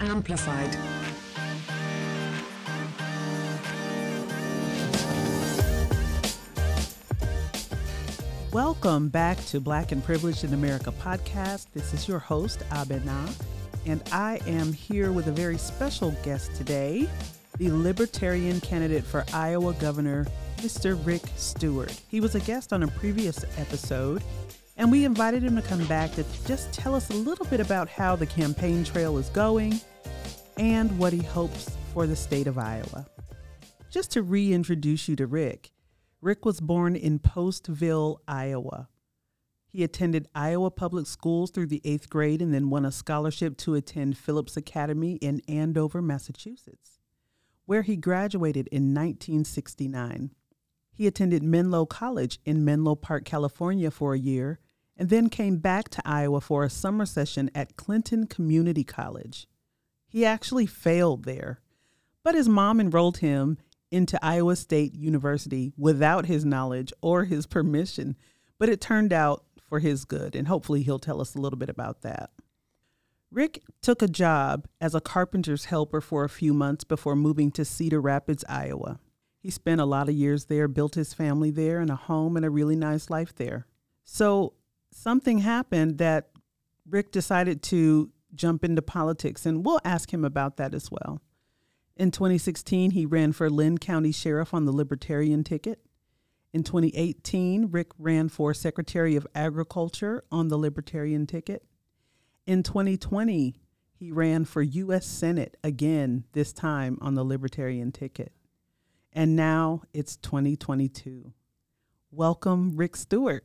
Amplified. Welcome back to Black and Privileged in America podcast. This is your host, Abena, and I am here with a very special guest today, the Libertarian candidate for Iowa Governor, Mr. Rick Stewart. He was a guest on a previous episode, and we invited him to come back to just tell us a little bit about how the campaign trail is going and what he hopes for the state of Iowa. Just to reintroduce you to Rick, Rick was born in Postville, Iowa. He attended Iowa Public Schools through the eighth grade and then won a scholarship to attend Phillips Academy in Andover, Massachusetts, where he graduated in 1969. He attended Menlo College in Menlo Park, California for a year, and then came back to Iowa for a summer session at Clinton Community College. He actually failed there, but his mom enrolled him into Iowa State University without his knowledge or his permission, but it turned out for his good, and hopefully he'll tell us a little bit about that. Rick took a job as a carpenter's helper for a few months before moving to Cedar Rapids, Iowa. He spent a lot of years there, built his family there, and a home and a really nice life there. So something happened that Rick decided to jump into politics, and we'll ask him about that as well. In 2016, he ran for Linn County Sheriff on the Libertarian ticket. In 2018, Rick ran for Secretary of Agriculture on the Libertarian ticket. In 2020, he ran for U.S. Senate again, this time on the Libertarian ticket. And now it's 2022. Welcome, Rick Stewart.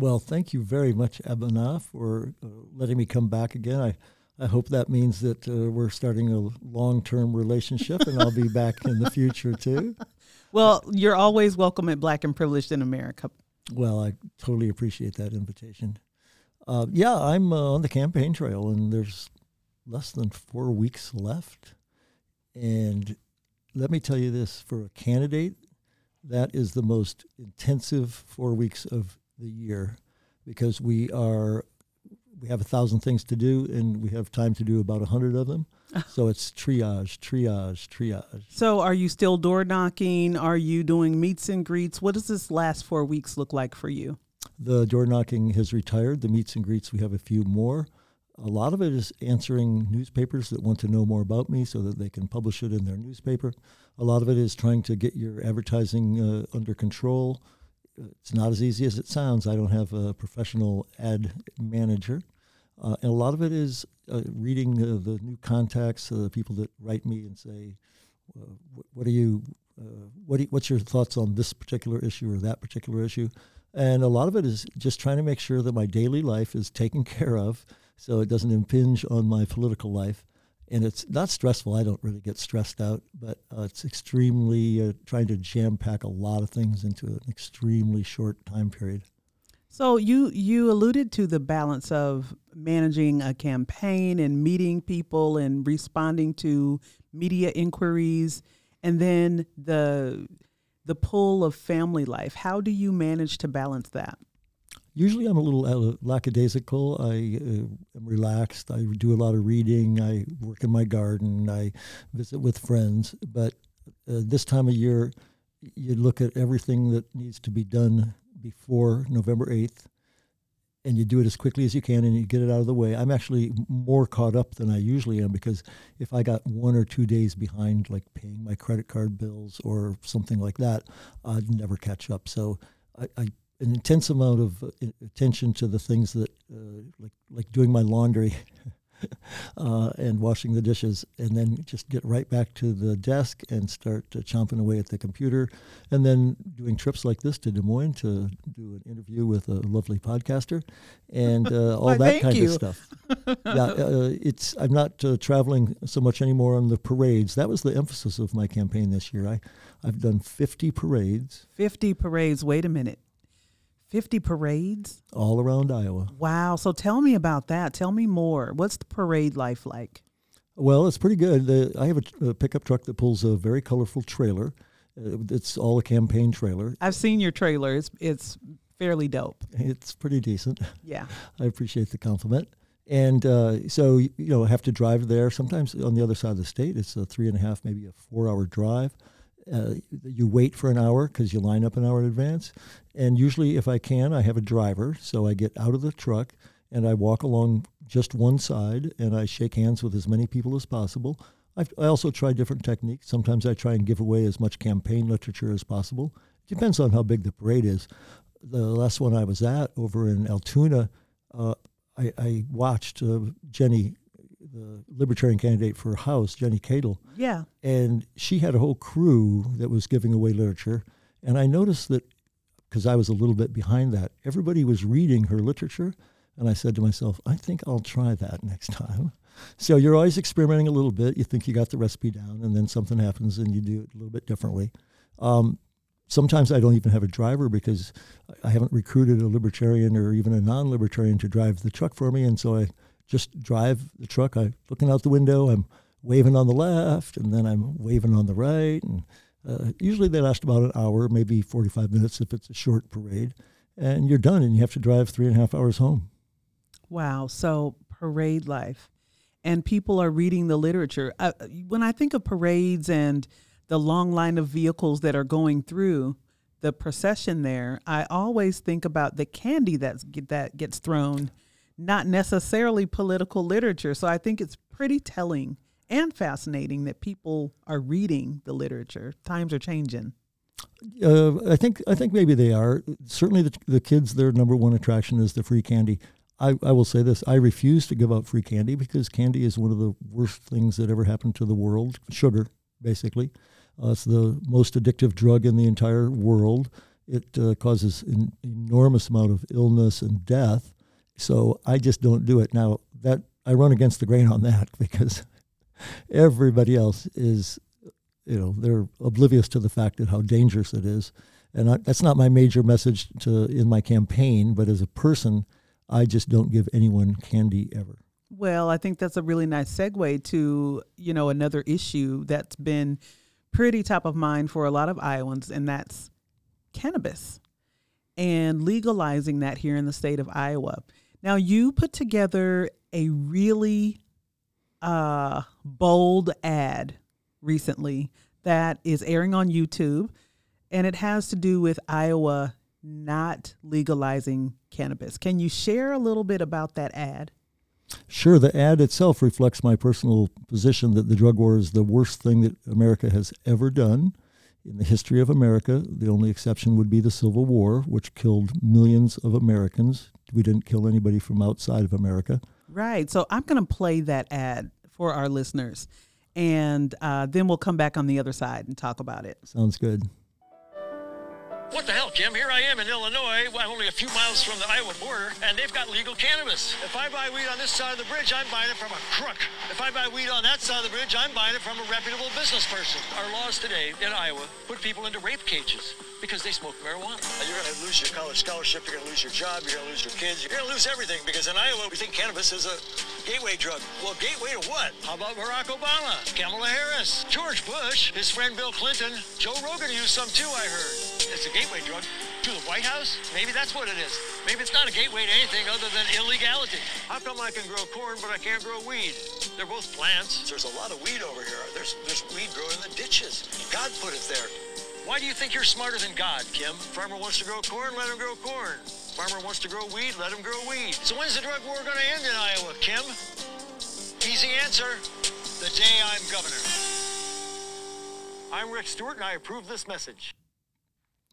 Well, thank you very much, Abena, for uh, letting me come back again. I, I hope that means that uh, we're starting a long term relationship and I'll be back in the future too. Well, you're always welcome at Black and Privileged in America. Well, I totally appreciate that invitation. Uh, yeah, I'm uh, on the campaign trail and there's less than four weeks left. And let me tell you this for a candidate, that is the most intensive four weeks of the year because we are we have a thousand things to do and we have time to do about a hundred of them. so it's triage, triage, triage. So are you still door knocking? Are you doing meets and greets? What does this last four weeks look like for you? The door knocking has retired. The meets and greets, we have a few more. A lot of it is answering newspapers that want to know more about me so that they can publish it in their newspaper. A lot of it is trying to get your advertising uh, under control. It's not as easy as it sounds. I don't have a professional ad manager. Uh, and a lot of it is uh, reading uh, the new contacts, the people that write me and say, uh, "What are you? Uh, what you, what's your thoughts on this particular issue or that particular issue?" And a lot of it is just trying to make sure that my daily life is taken care of, so it doesn't impinge on my political life. And it's not stressful. I don't really get stressed out, but uh, it's extremely trying to jam pack a lot of things into an extremely short time period. So you you alluded to the balance of managing a campaign and meeting people and responding to media inquiries and then the the pull of family life. How do you manage to balance that? Usually I'm a little uh, lackadaisical. I uh, am relaxed. I do a lot of reading. I work in my garden. I visit with friends. But uh, this time of year, you look at everything that needs to be done before November 8th and you do it as quickly as you can and you get it out of the way. I'm actually more caught up than I usually am because if I got one or two days behind, like paying my credit card bills or something like that, I'd never catch up. So I, I an intense amount of uh, attention to the things that, uh, like like doing my laundry. uh, and washing the dishes, and then just get right back to the desk and start uh, chomping away at the computer, and then doing trips like this to Des Moines to do an interview with a lovely podcaster, and uh, all that kind you. of stuff. yeah, uh, it's I'm not uh, traveling so much anymore on the parades. That was the emphasis of my campaign this year. I I've done 50 parades. 50 parades. Wait a minute. 50 parades? All around Iowa. Wow. So tell me about that. Tell me more. What's the parade life like? Well, it's pretty good. The, I have a, a, pickup truck that pulls a very colorful trailer. Uh, it's all a campaign trailer. I've seen your trailer. It's, it's fairly dope. It's pretty decent. Yeah. I appreciate the compliment. And uh, so, you know, I have to drive there. Sometimes on the other side of the state, it's a three and a half, maybe a four hour drive. Uh, you wait for an hour because you line up an hour in advance. And usually, if I can, I have a driver. So I get out of the truck and I walk along just one side and I shake hands with as many people as possible. I've, I also try different techniques. Sometimes I try and give away as much campaign literature as possible. It depends on how big the parade is. The last one I was at over in Altoona, uh, I, I, watched uh, Jenny, the Libertarian candidate for House, Jenny Cadle. Yeah. And she had a whole crew that was giving away literature. And I noticed that because I was a little bit behind that, everybody was reading her literature. And I said to myself, I think I'll try that next time. So you're always experimenting a little bit. You think you got the recipe down, and then something happens and you do it a little bit differently. Um, sometimes I don't even have a driver because I haven't recruited a libertarian or even a non-libertarian to drive the truck for me, and so I just drive the truck. I'm looking out the window. I'm waving on the left, and then I'm waving on the right, and uh, usually they last about an hour, maybe 45 minutes if it's a short parade, and you're done, and you have to drive three and a half hours home. Wow. So parade life, and people are reading the literature. Uh, when I think of parades and the long line of vehicles that are going through the procession there, I always think about the candy that's that gets thrown, not necessarily political literature. So I think it's pretty telling and fascinating that people are reading the literature. Times are changing. Uh, I think I think maybe they are. Certainly, the, the kids' their number one attraction is the free candy. I, I will say this: I refuse to give out free candy because candy is one of the worst things that ever happened to the world. Sugar, basically. Uh, it's the most addictive drug in the entire world. It uh, causes an enormous amount of illness and death. So I just don't do it. Now that I run against the grain on that because everybody else is, you know, they're oblivious to the fact that how dangerous it is. And I, that's not my major message to in my campaign. But as a person, I just don't give anyone candy ever. Well, I think that's a really nice segue to you know another issue that's been pretty top of mind for a lot of Iowans, and that's cannabis and legalizing that here in the state of Iowa. Now, you put together a really uh, bold ad recently that is airing on YouTube, and it has to do with Iowa not legalizing cannabis. Can you share a little bit about that ad? Sure, the ad itself reflects my personal position that the drug war is the worst thing that America has ever done in the history of America. The only exception would be the Civil War, which killed millions of Americans. We didn't kill anybody from outside of America. Right. So I'm going to play that ad for our listeners, and uh, then we'll come back on the other side and talk about it. Sounds good. What the hell, Kim? Here I am in Illinois, only a few miles from the Iowa border, and they've got legal cannabis. If I buy weed on this side of the bridge, I'm buying it from a crook. If I buy weed on that side of the bridge, I'm buying it from a reputable business person. Our laws today in Iowa put people into rape cages because they smoke marijuana. You're going to lose your college scholarship, you're going to lose your job, you're going to lose your kids, you're going to lose everything because in Iowa we think cannabis is a gateway drug. Well, gateway to what? How about Barack Obama, Kamala Harris, George Bush, his friend Bill Clinton, Joe Rogan used some too, I heard. It's a gateway drug to the White House? Maybe that's what it is. Maybe it's not a gateway to anything other than illegality. How come I can grow corn but I can't grow weed? They're both plants. There's a lot of weed over here. There's there's weed growing in the ditches. God put it there. Why do you think you're smarter than God, Kim? Farmer wants to grow corn, let him grow corn. Farmer wants to grow weed, let him grow weed. So when's the drug war going to end in Iowa, Kim? Easy answer. The day I'm governor. I'm Rick Stewart, and I approve this message.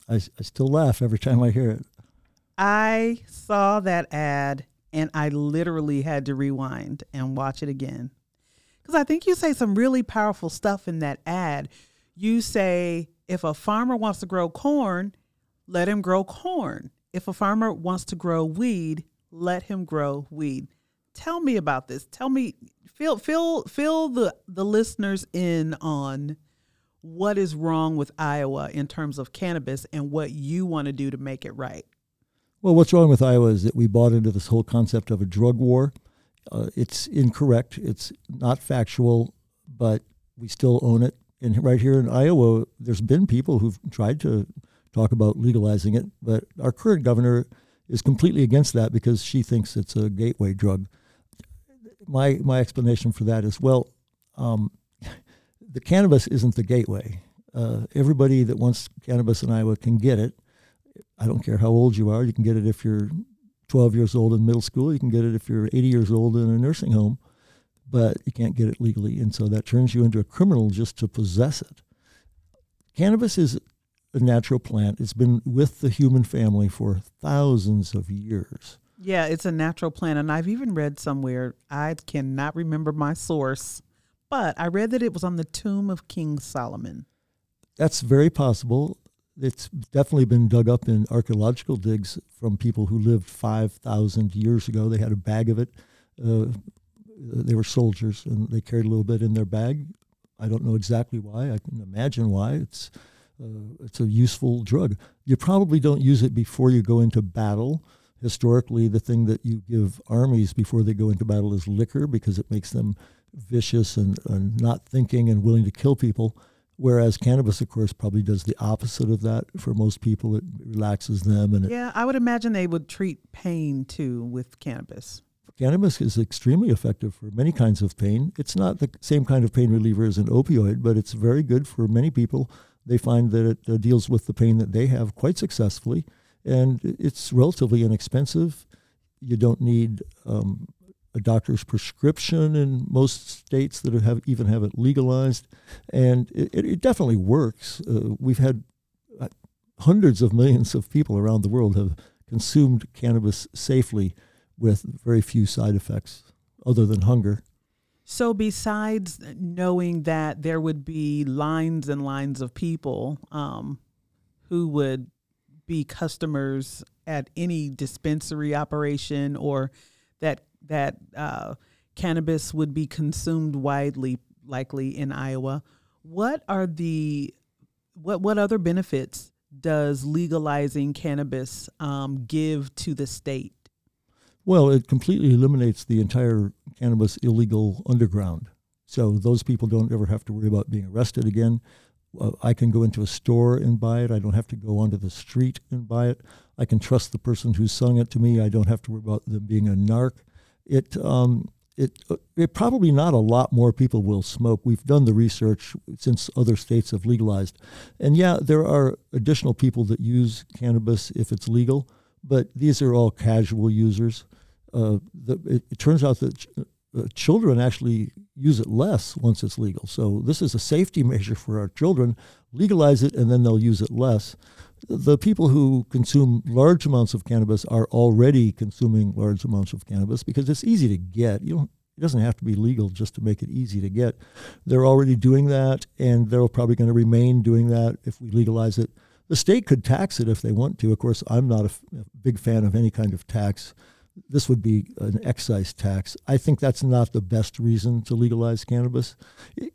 I, I still laugh every time I hear it. I saw that ad and I literally had to rewind and watch it again. Because I think you say some really powerful stuff in that ad. You say, if a farmer wants to grow corn, let him grow corn. If a farmer wants to grow weed, let him grow weed. Tell me about this. Tell me, fill fill fill the the listeners in on what is wrong with Iowa in terms of cannabis and what you want to do to make it right. Well, what's wrong with Iowa is that we bought into this whole concept of a drug war. Uh, it's incorrect. It's not factual, but we still own it. And right here in Iowa, there's been people who've tried to talk about legalizing it, but our current governor is completely against that because she thinks it's a gateway drug. my my explanation for that is well, um, the cannabis isn't the gateway. Uh, everybody that wants cannabis in Iowa can get it. I don't care how old you are. You can get it if you're 12 years old in middle school. You can get it if you're 80 years old in a nursing home, but you can't get it legally, and so that turns you into a criminal just to possess it. Cannabis is a natural plant. It's been with the human family for thousands of years. Yeah, it's a natural plant. And I've even read somewhere, I cannot remember my source, but I read that it was on the tomb of King Solomon. That's very possible. It's definitely been dug up in archaeological digs from people who lived 5,000 years ago. They had a bag of it. Uh, they were soldiers and they carried a little bit in their bag. I don't know exactly why. I can imagine why. It's uh, it's a useful drug. You probably don't use it before you go into battle. Historically, the thing that you give armies before they go into battle is liquor because it makes them vicious and, and not thinking and willing to kill people. Whereas cannabis, of course, probably does the opposite of that. For most people, it relaxes them. And yeah, I would imagine they would treat pain too with cannabis. Cannabis is extremely effective for many kinds of pain. It's not the same kind of pain reliever as an opioid, but it's very good for many people they find that it uh, deals with the pain that they have quite successfully, and it's relatively inexpensive. You don't need um, a doctor's prescription in most states that have even have it legalized, and it, it definitely works. Uh, we've had uh, hundreds of millions of people around the world have consumed cannabis safely with very few side effects other than hunger. So, besides knowing that there would be lines and lines of people um, who would be customers at any dispensary operation, or that that uh, cannabis would be consumed widely, likely in Iowa, what are the what what other benefits does legalizing cannabis um, give to the state? Well, it completely eliminates the entire cannabis illegal underground. So those people don't ever have to worry about being arrested again. I can go into a store and buy it. I don't have to go onto the street and buy it. I can trust the person who sung it to me. I don't have to worry about them being a narc. It, um, it, uh, it probably not a lot more people will smoke. We've done the research since other states have legalized. And yeah, there are additional people that use cannabis if it's legal, but these are all casual users uh, the, it, it, turns out that ch- uh, children actually use it less once it's legal. So this is a safety measure for our children. Legalize it, and then they'll use it less. The people who consume large amounts of cannabis are already consuming large amounts of cannabis because it's easy to get. You don't, it doesn't have to be legal just to make it easy to get. They're already doing that, and they're probably going to remain doing that if we legalize it. The state could tax it if they want to. Of course, I'm not a, f- a big fan of any kind of tax this would be an excise tax. I think that's not the best reason to legalize cannabis.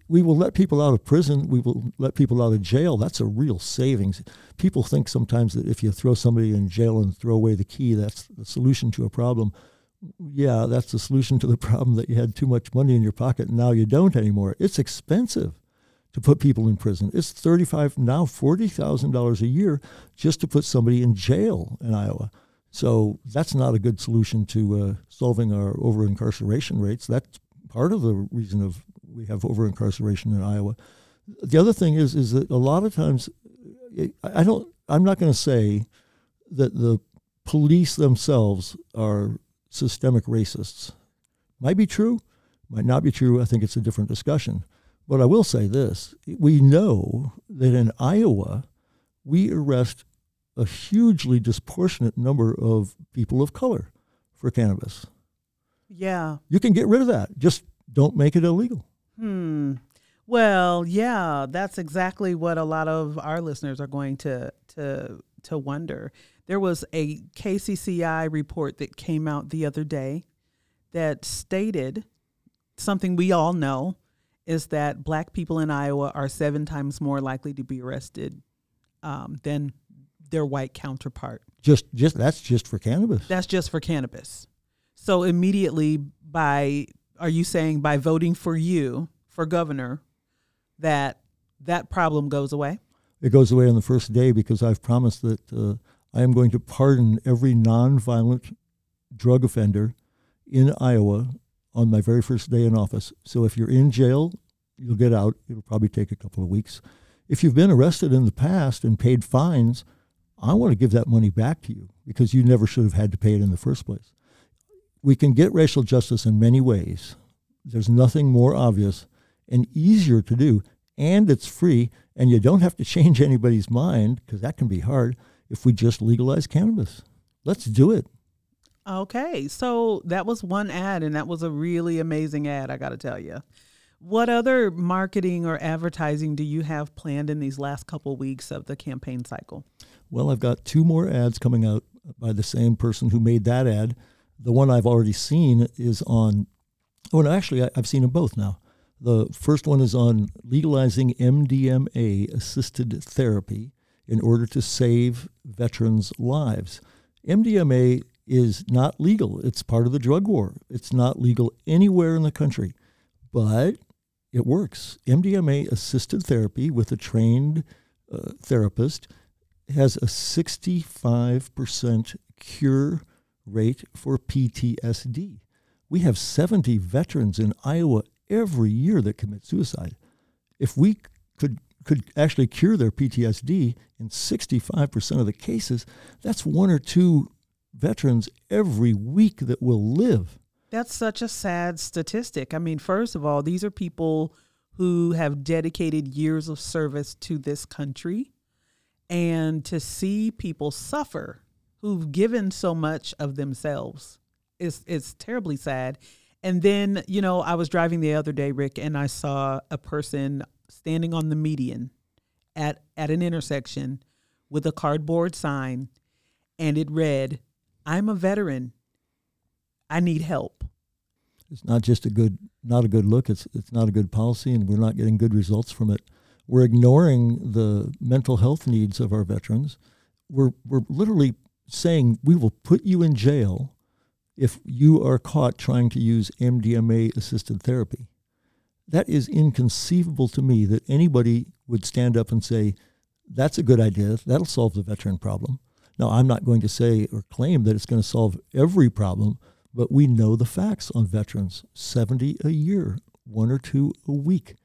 We will let people out of prison. We will let people out of jail. That's a real savings. People think sometimes that if you throw somebody in jail and throw away the key, that's the solution to a problem. Yeah, that's the solution to the problem that you had too much money in your pocket and now you don't anymore. It's expensive to put people in prison. It's thirty-five now forty thousand dollars a year just to put somebody in jail in Iowa. So that's not a good solution to uh, solving our over incarceration rates. That's part of the reason of we have over incarceration in Iowa. The other thing is is that a lot of times I don't I'm not going to say that the police themselves are systemic racists. Might be true, might not be true. I think it's a different discussion. But I will say this we know that in Iowa, we arrest a hugely disproportionate number of people of color for cannabis. Yeah. You can get rid of that. Just don't make it illegal. Hmm. Well, yeah, that's exactly what a lot of our listeners are going to to to wonder. There was a KCCI report that came out the other day that stated something we all know is that black people in Iowa are seven times more likely to be arrested um, than their white counterpart. Just just that's just for cannabis. That's just for cannabis. So immediately by are you saying by voting for you for governor that that problem goes away? It goes away on the first day because I've promised that uh, I am going to pardon every nonviolent drug offender in Iowa on my very first day in office. So if you're in jail, you'll get out. It'll probably take a couple of weeks. If you've been arrested in the past and paid fines, I want to give that money back to you because you never should have had to pay it in the first place. We can get racial justice in many ways. There's nothing more obvious and easier to do, and it's free, and you don't have to change anybody's mind because that can be hard if we just legalize cannabis. Let's do it. Okay, so that was one ad, and that was a really amazing ad, I got to tell you. What other marketing or advertising do you have planned in these last couple weeks of the campaign cycle? Well, I've got two more ads coming out by the same person who made that ad. The one I've already seen is on, oh, no, actually, I've seen them both now. The first one is on legalizing MDMA assisted therapy in order to save veterans' lives. MDMA is not legal. It's part of the drug war. It's not legal anywhere in the country, but it works. MDMA assisted therapy with a trained uh, therapist has a 65% cure rate for PTSD. We have 70 veterans in Iowa every year that commit suicide. If we could could actually cure their PTSD in 65% of the cases, that's one or two veterans every week that will live. That's such a sad statistic. I mean, first of all, these are people who have dedicated years of service to this country. And to see people suffer who've given so much of themselves is is terribly sad. And then, you know, I was driving the other day, Rick, and I saw a person standing on the median at at an intersection with a cardboard sign and it read I'm a veteran. I need help. It's not just a good not a good look. It's it's not a good policy, and we're not getting good results from it. We're ignoring the mental health needs of our veterans. We're we're literally saying we will put you in jail if you are caught trying to use MDMA assisted therapy. That is inconceivable to me that anybody would stand up and say, that's a good idea. That'll solve the veteran problem. Now, I'm not going to say or claim that it's going to solve every problem, but we know the facts on veterans 70 a year, one or two a week.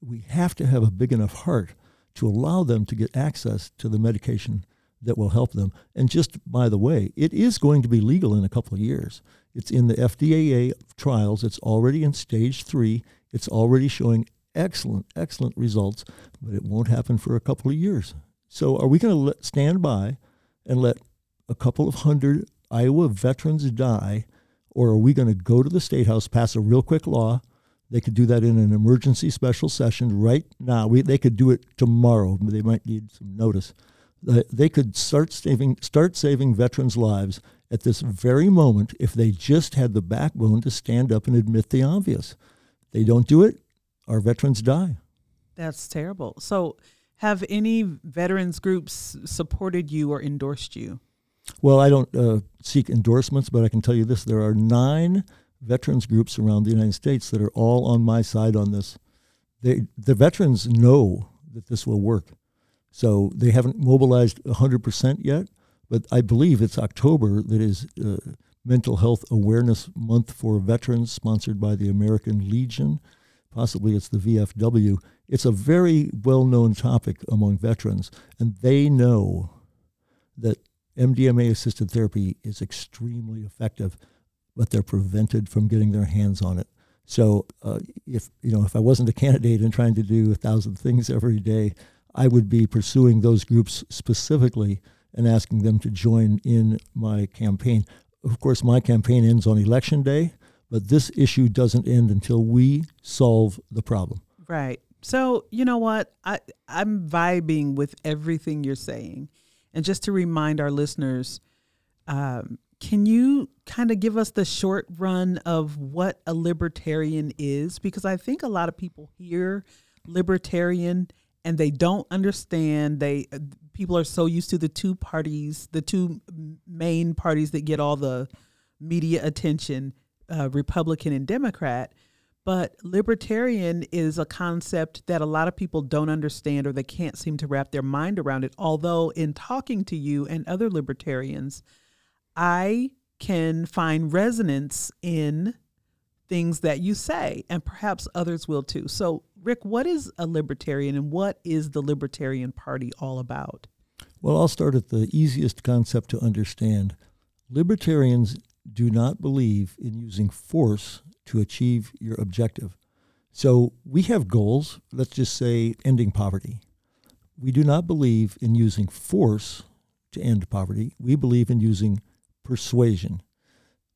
We have to have a big enough heart to allow them to get access to the medication that will help them. And just by the way, it is going to be legal in a couple of years. It's in the FDA trials, it's already in stage three, it's already showing excellent, excellent results, but it won't happen for a couple of years. So, are we going to stand by and let a couple of hundred Iowa veterans die, or are we going to go to the state house, pass a real quick law? They could do that in an emergency special session right now. We, they could do it tomorrow. They might need some notice. They could start saving, start saving veterans' lives at this very moment if they just had the backbone to stand up and admit the obvious. They don't do it, our veterans die. That's terrible. So, have any veterans groups supported you or endorsed you? Well, I don't uh, seek endorsements, but I can tell you this there are nine veterans groups around the United States that are all on my side on this. They, the veterans know that this will work. So they haven't mobilized 100% yet, but I believe it's October that is uh, Mental Health Awareness Month for Veterans, sponsored by the American Legion. Possibly it's the VFW. It's a very well known topic among veterans, and they know that MDMA assisted therapy is extremely effective, but they're prevented from getting their hands on it. So, uh, if you know, if I wasn't a candidate and trying to do a thousand things every day, I would be pursuing those groups specifically and asking them to join in my campaign. Of course, my campaign ends on election day, but this issue doesn't end until we solve the problem. Right. So, you know what? I, I'm vibing with everything you're saying. And just to remind our listeners, um, can you kind of give us the short run of what a libertarian is? Because I think a lot of people hear libertarian and they don't understand. They people are so used to the two parties, the two main parties that get all the media attention, uh, Republican and Democrat. But libertarian is a concept that a lot of people don't understand or they can't seem to wrap their mind around it. Although, in talking to you and other libertarians, I can find resonance in things that you say, and perhaps others will too. So, Rick, what is a libertarian and what is the Libertarian Party all about? Well, I'll start at the easiest concept to understand. Libertarians do not believe in using force to achieve your objective. So we have goals, let's just say ending poverty. We do not believe in using force to end poverty. We believe in using persuasion.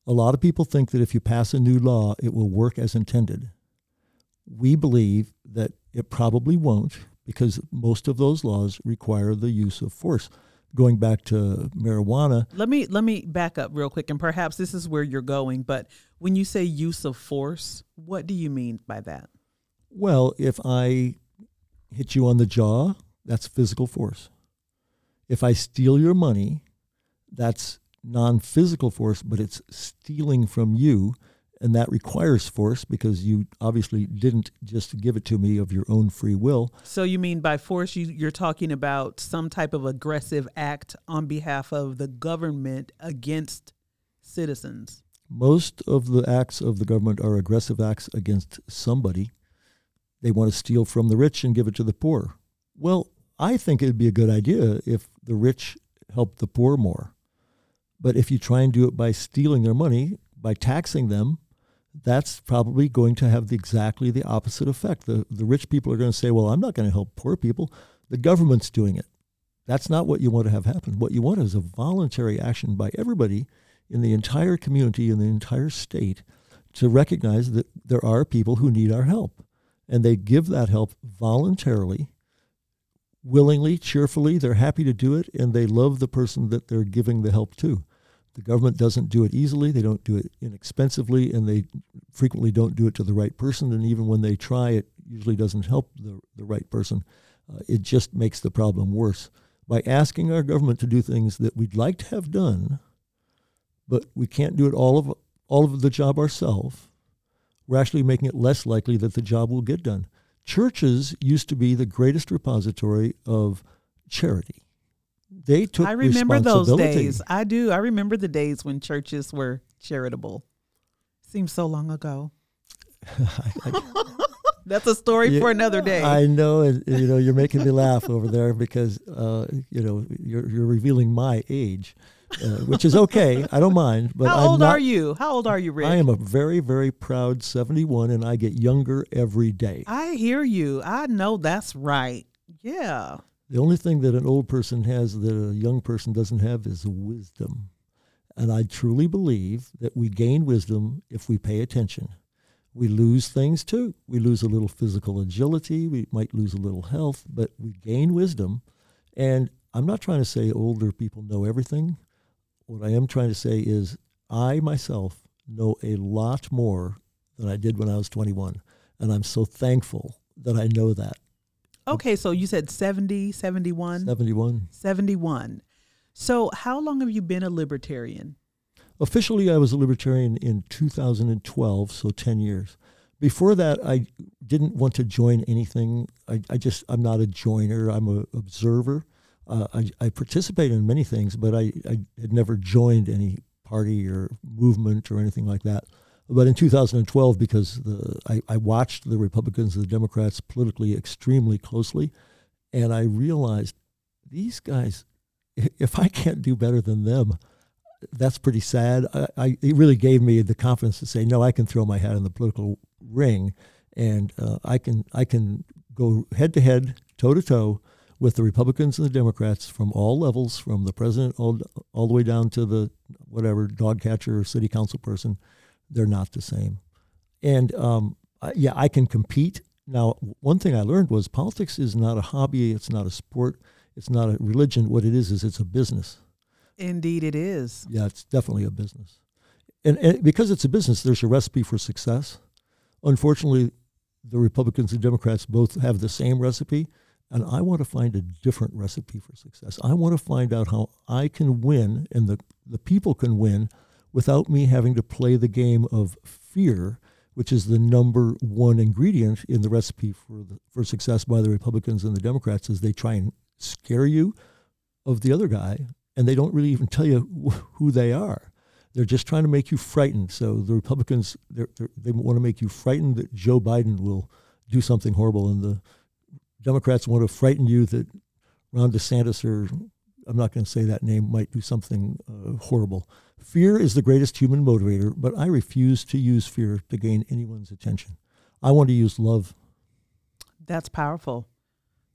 A lot of people think that if you pass a new law, it will work as intended. We believe that it probably won't because most of those laws require the use of force. Going back to marijuana. Let me let me back up real quick and perhaps this is where you're going, but when you say use of force, what do you mean by that? Well, if I hit you on the jaw, that's physical force. If I steal your money, that's non physical force, but it's stealing from you. And that requires force because you obviously didn't just give it to me of your own free will. So you mean by force, you, you're talking about some type of aggressive act on behalf of the government against citizens? Most of the acts of the government are aggressive acts against somebody. They want to steal from the rich and give it to the poor. Well, I think it'd be a good idea if the rich helped the poor more. But if you try and do it by stealing their money, by taxing them, that's probably going to have the, exactly the opposite effect. The, the rich people are going to say, well, I'm not going to help poor people. The government's doing it. That's not what you want to have happen. What you want is a voluntary action by everybody in the entire community, in the entire state, to recognize that there are people who need our help. And they give that help voluntarily willingly, cheerfully. They're happy to do it, and they love the person that they're giving the help to. The government doesn't do it easily, they don't do it inexpensively, and they frequently don't do it to the right person. And even when they try, it usually doesn't help the, the right person. Uh, it just makes the problem worse. By asking our government to do things that we'd like to have done, but we can't do it all of all of the job ourselves, we're actually making it less likely that the job will get done churches used to be the greatest repository of charity. They took I remember those days. I do. I remember the days when churches were charitable. Seems so long ago. That's a story for another day. I know, and you know, you're making me laugh over there because uh, you know you're you're revealing my age uh, which is okay. I don't mind. But how I'm old not, are you? How old are you, Rick? I am a very, very proud 71, and I get younger every day. I hear you. I know that's right. Yeah. The only thing that an old person has that a young person doesn't have is wisdom. And I truly believe that we gain wisdom if we pay attention. We lose things too. We lose a little physical agility. We might lose a little health, but we gain wisdom. And I'm not trying to say older people know everything. What I am trying to say is I myself know a lot more than I did when I was 21. And I'm so thankful that I know that. Okay, so you said 70, 71? 71. 71. So how long have you been a libertarian? Officially, I was a libertarian in 2012, so 10 years. Before that, I didn't want to join anything. I, I just, I'm not a joiner, I'm an observer uh, I, I participated in many things, but I, I had never joined any party or movement or anything like that. But in 2012, because the, I, I watched the Republicans and the Democrats politically extremely closely, and I realized these guys, if I can't do better than them, that's pretty sad. I, I, it really gave me the confidence to say, no, I can throw my hat in the political ring, and uh, I can I can go head to head, toe to toe with the Republicans and the Democrats from all levels, from the president all, all the way down to the whatever dog catcher or city council person, they're not the same. And um, yeah, I can compete. Now, one thing I learned was politics is not a hobby, it's not a sport, it's not a religion. What it is is it's a business. Indeed, it is. Yeah, it's definitely a business. And, and because it's a business, there's a recipe for success. Unfortunately, the Republicans and Democrats both have the same recipe and I want to find a different recipe for success. I want to find out how I can win and the, the people can win without me having to play the game of fear, which is the number one ingredient in the recipe for, the, for success by the Republicans and the Democrats, is they try and scare you of the other guy, and they don't really even tell you who they are. They're just trying to make you frightened. So the Republicans, they're, they're, they want to make you frightened that Joe Biden will do something horrible, and the Democrats want to frighten you that Ron DeSantis or I'm not going to say that name might do something uh, horrible. Fear is the greatest human motivator, but I refuse to use fear to gain anyone's attention. I want to use love. That's powerful.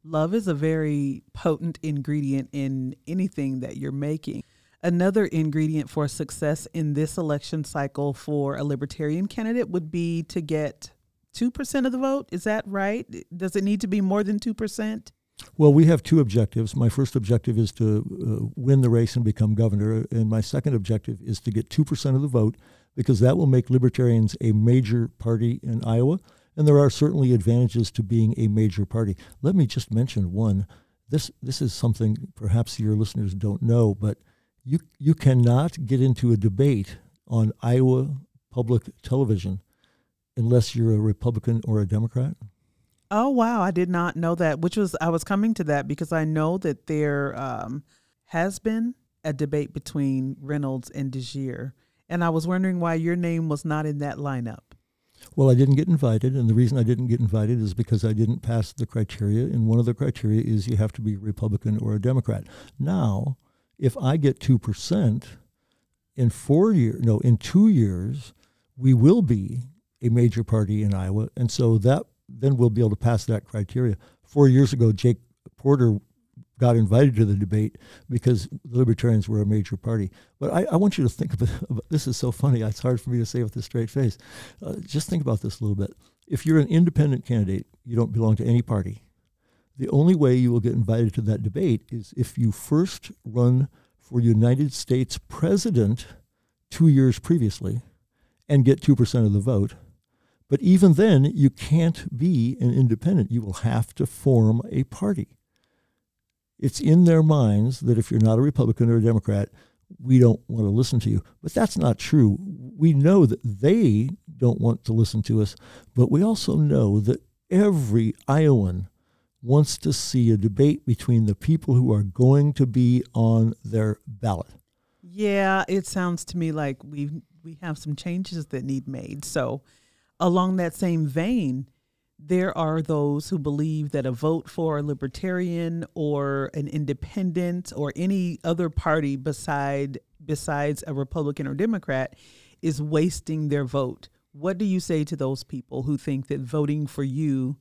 Love is a very potent ingredient in anything that you're making. Another ingredient for success in this election cycle for a libertarian candidate would be to get 2% of the vote. Is that right? Does it need to be more than 2%? Well, we have two objectives. My first objective is to uh, win the race and become governor, and my second objective is to get 2% of the vote because that will make libertarians a major party in Iowa. And there are certainly advantages to being a major party. Let me just mention one. This, this is something perhaps your listeners don't know, but you, you cannot get into a debate on Iowa public television unless you're a Republican or a Democrat. Oh wow, I did not know that. Which was I was coming to that because I know that there um, has been a debate between Reynolds and DeJear, and I was wondering why your name was not in that lineup. Well, I didn't get invited, and the reason I didn't get invited is because I didn't pass the criteria, and one of the criteria is you have to be a Republican or a Democrat. Now, if I get two percent in four years, no, in two years, we will be a major party in Iowa, and so that then we'll be able to pass that criteria. Four years ago, Jake Porter got invited to the debate because the Libertarians were a major party. But I, I want you to think about, this is so funny. It's hard for me to say with a straight face. Uh, just think about this a little bit. If you're an independent candidate, you don't belong to any party. The only way you will get invited to that debate is if you first run for United States president two years previously and get 2% of the vote but even then, you can't be an independent. You will have to form a party. It's in their minds that if you're not a Republican or a Democrat, we don't want to listen to you. But that's not true. We know that they don't want to listen to us, but we also know that every Iowan wants to see a debate between the people who are going to be on their ballot. Yeah, it sounds to me like we we have some changes that need made. So along that same vein, there are those who believe that a vote for a libertarian or an independent or any other party beside besides a Republican or Democrat is wasting their vote. What do you say to those people who think that voting for you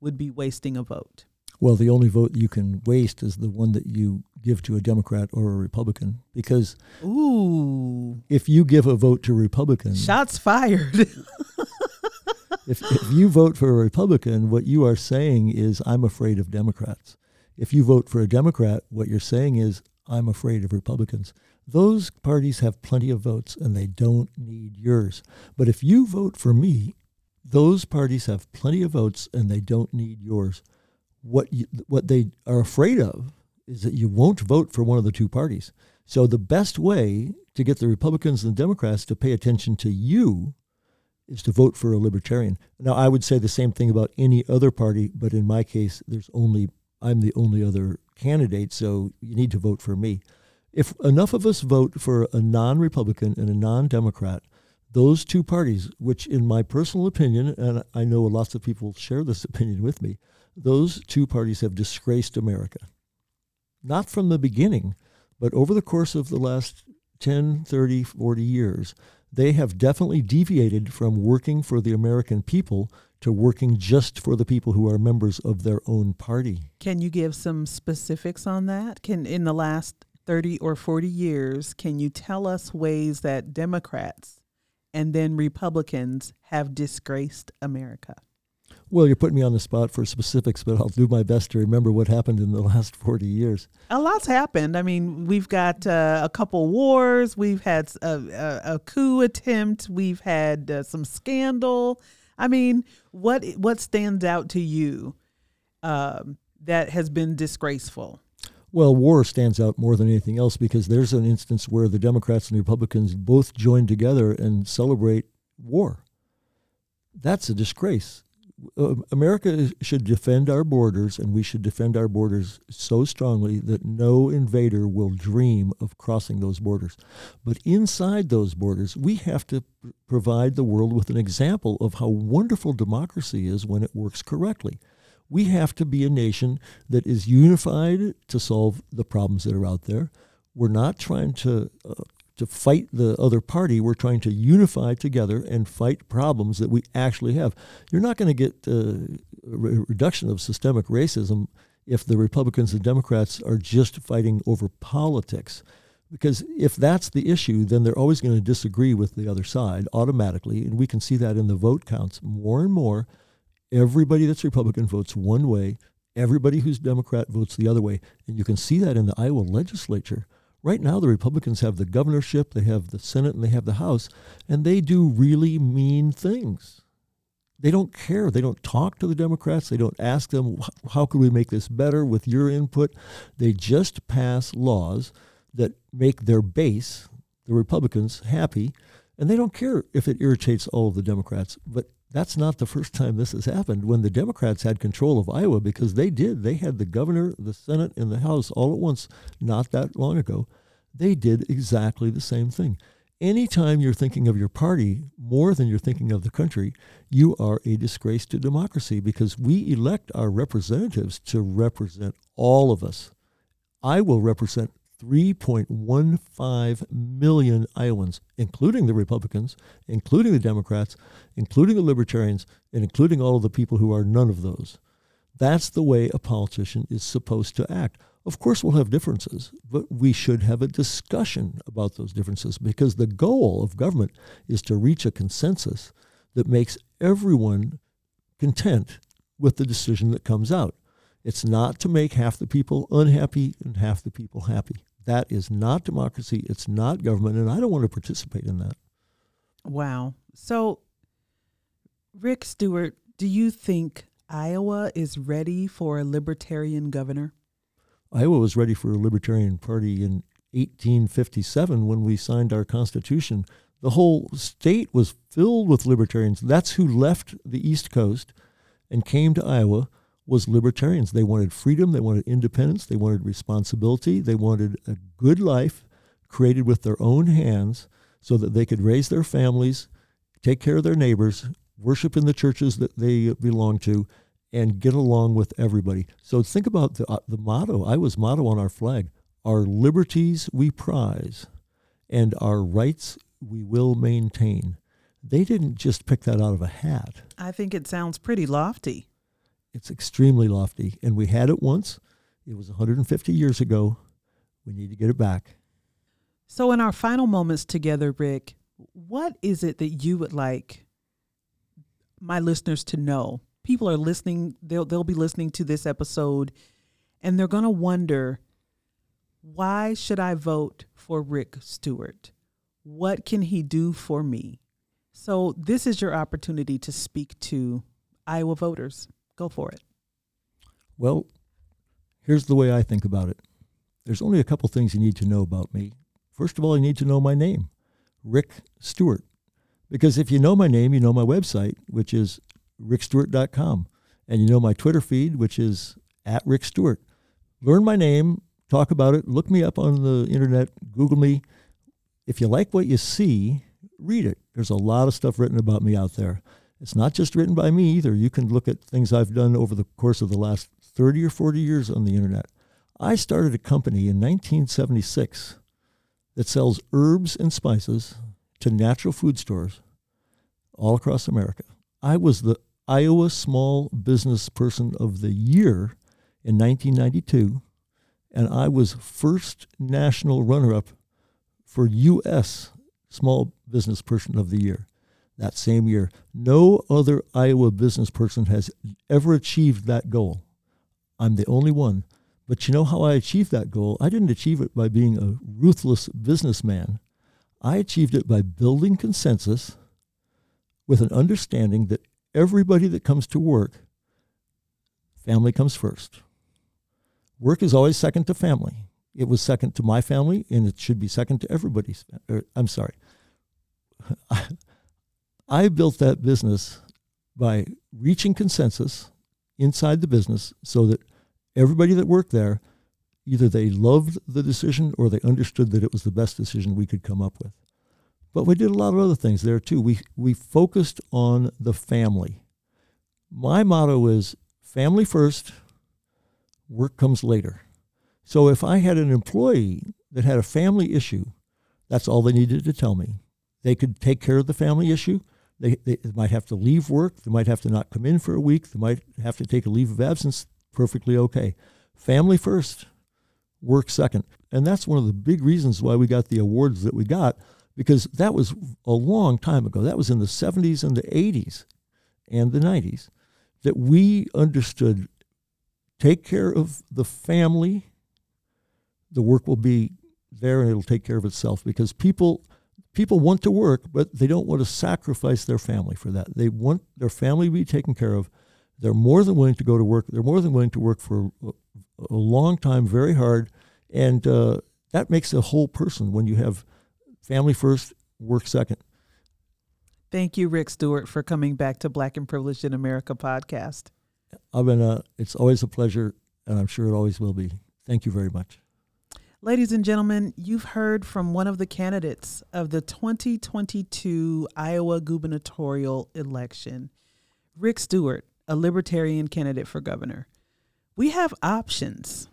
would be wasting a vote? Well, the only vote you can waste is the one that you give to a Democrat or a Republican because Ooh. if you give a vote to Republicans, shots fired. if, if you vote for a Republican, what you are saying is, I'm afraid of Democrats. If you vote for a Democrat, what you're saying is, I'm afraid of Republicans. Those parties have plenty of votes and they don't need yours. But if you vote for me, those parties have plenty of votes and they don't need yours. What, you, what they are afraid of is that you won't vote for one of the two parties. So the best way to get the Republicans and the Democrats to pay attention to you is to vote for a libertarian. Now, I would say the same thing about any other party, but in my case, there's only I'm the only other candidate, so you need to vote for me. If enough of us vote for a non-Republican and a non-Democrat, those two parties, which in my personal opinion, and I know lots of people share this opinion with me, those two parties have disgraced America. Not from the beginning, but over the course of the last 10, 30, 40 years, they have definitely deviated from working for the American people to working just for the people who are members of their own party. Can you give some specifics on that? Can in the last 30 or 40 years, can you tell us ways that Democrats and then Republicans have disgraced America? Well, you're putting me on the spot for specifics, but I'll do my best to remember what happened in the last 40 years. A lot's happened. I mean, we've got uh, a couple wars, we've had a, a, a coup attempt, we've had uh, some scandal. I mean, what what stands out to you um, that has been disgraceful? Well, war stands out more than anything else because there's an instance where the Democrats and Republicans both join together and celebrate war. That's a disgrace uh, America should defend our borders, and we should defend our borders so strongly that no invader will dream of crossing those borders. But inside those borders, we have to pr- provide the world with an example of how wonderful democracy is when it works correctly. We have to be a nation that is unified to solve the problems that are out there. We're not trying to uh, to fight the other party. We're trying to unify together and fight problems that we actually have. You're not going to get uh, a re- reduction of systemic racism if the Republicans and Democrats are just fighting over politics. Because if that's the issue, then they're always going to disagree with the other side automatically. And we can see that in the vote counts more and more. Everybody that's Republican votes one way, everybody who's Democrat votes the other way. And you can see that in the Iowa legislature Right now, the Republicans have the governorship, they have the Senate, and they have the House, and they do really mean things. They don't care. They don't talk to the Democrats. They don't ask them, how could we make this better with your input? They just pass laws that make their base, the Republicans, happy, and they don't care if it irritates all of the Democrats. But that's not the first time this has happened when the Democrats had control of Iowa because they did. They had the governor, the Senate, and the House all at once not that long ago. They did exactly the same thing. Anytime you're thinking of your party more than you're thinking of the country, you are a disgrace to democracy because we elect our representatives to represent all of us. I will represent 3.15 million Iowans, including the Republicans, including the Democrats, including the Libertarians, and including all of the people who are none of those. That's the way a politician is supposed to act. Of course, we'll have differences, but we should have a discussion about those differences because the goal of government is to reach a consensus that makes everyone content with the decision that comes out. It's not to make half the people unhappy and half the people happy. That is not democracy. It's not government, and I don't want to participate in that. Wow. So, Rick Stewart, do you think Iowa is ready for a libertarian governor? Iowa was ready for a libertarian party in 1857 when we signed our constitution. The whole state was filled with libertarians. That's who left the East Coast and came to Iowa was libertarians. They wanted freedom, they wanted independence, they wanted responsibility, they wanted a good life created with their own hands so that they could raise their families, take care of their neighbors, worship in the churches that they belong to, and get along with everybody. So think about the, uh, the motto, Iowa's motto on our flag our liberties we prize, and our rights we will maintain. They didn't just pick that out of a hat. I think it sounds pretty lofty. It's extremely lofty. And we had it once. It was 150 years ago. We need to get it back. So, in our final moments together, Rick, what is it that you would like my listeners to know? People are listening, they'll, they'll be listening to this episode, and they're going to wonder why should I vote for Rick Stewart? What can he do for me? So, this is your opportunity to speak to Iowa voters. Go for it. Well, here's the way I think about it. There's only a couple things you need to know about me. First of all, you need to know my name, Rick Stewart. Because if you know my name, you know my website, which is rickstewart.com. And you know my Twitter feed, which is at Rick Stewart. Learn my name, talk about it, look me up on the internet, Google me. If you like what you see, read it. There's a lot of stuff written about me out there. It's not just written by me either. You can look at things I've done over the course of the last 30 or 40 years on the internet. I started a company in 1976 that sells herbs and spices to natural food stores all across America. I was the Iowa Small Business Person of the Year in 1992, and I was first national runner up for U.S. Small Business Person of the Year that same year. No other Iowa business person has ever achieved that goal. I'm the only one. But you know how I achieved that goal? I didn't achieve it by being a ruthless businessman. I achieved it by building consensus with an understanding that everybody that comes to work, family comes first. Work is always second to family. It was second to my family, and it should be second to everybody's. Er, I'm sorry. I built that business by reaching consensus inside the business so that everybody that worked there either they loved the decision or they understood that it was the best decision we could come up with. But we did a lot of other things there too. We, we focused on the family. My motto is family first, work comes later. So if I had an employee that had a family issue, that's all they needed to tell me. They could take care of the family issue. They, they might have to leave work. They might have to not come in for a week. They might have to take a leave of absence. Perfectly okay. Family first, work second. And that's one of the big reasons why we got the awards that we got, because that was a long time ago. That was in the 70s and the 80s and the 90s that we understood take care of the family, the work will be there and it'll take care of itself because people people want to work, but they don't want to sacrifice their family for that. They want their family to be taken care of. They're more than willing to go to work. They're more than willing to work for a, a long time, very hard, and uh, that makes a whole person when you have family first, work second. Thank you, Rick Stewart, for coming back to Black and Privileged in America podcast. I've been, uh, it's always a pleasure, and I'm sure it always will be. Thank you very much. Ladies and gentlemen, you've heard from one of the candidates of the 2022 Iowa gubernatorial election, Rick Stewart, a libertarian candidate for governor. We have options.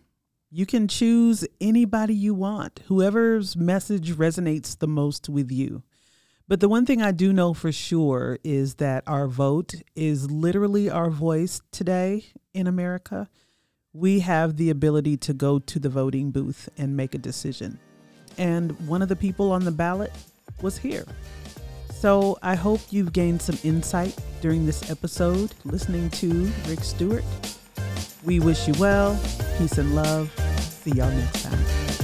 You can choose anybody you want, whoever's message resonates the most with you. But the one thing I do know for sure is that our vote is literally our voice today in America we have the ability to go to the voting booth and make a decision. And one of the people on the ballot was here. So I hope you've gained some insight during this episode listening to Rick Stewart. We wish you well, peace and love. See y'all next time.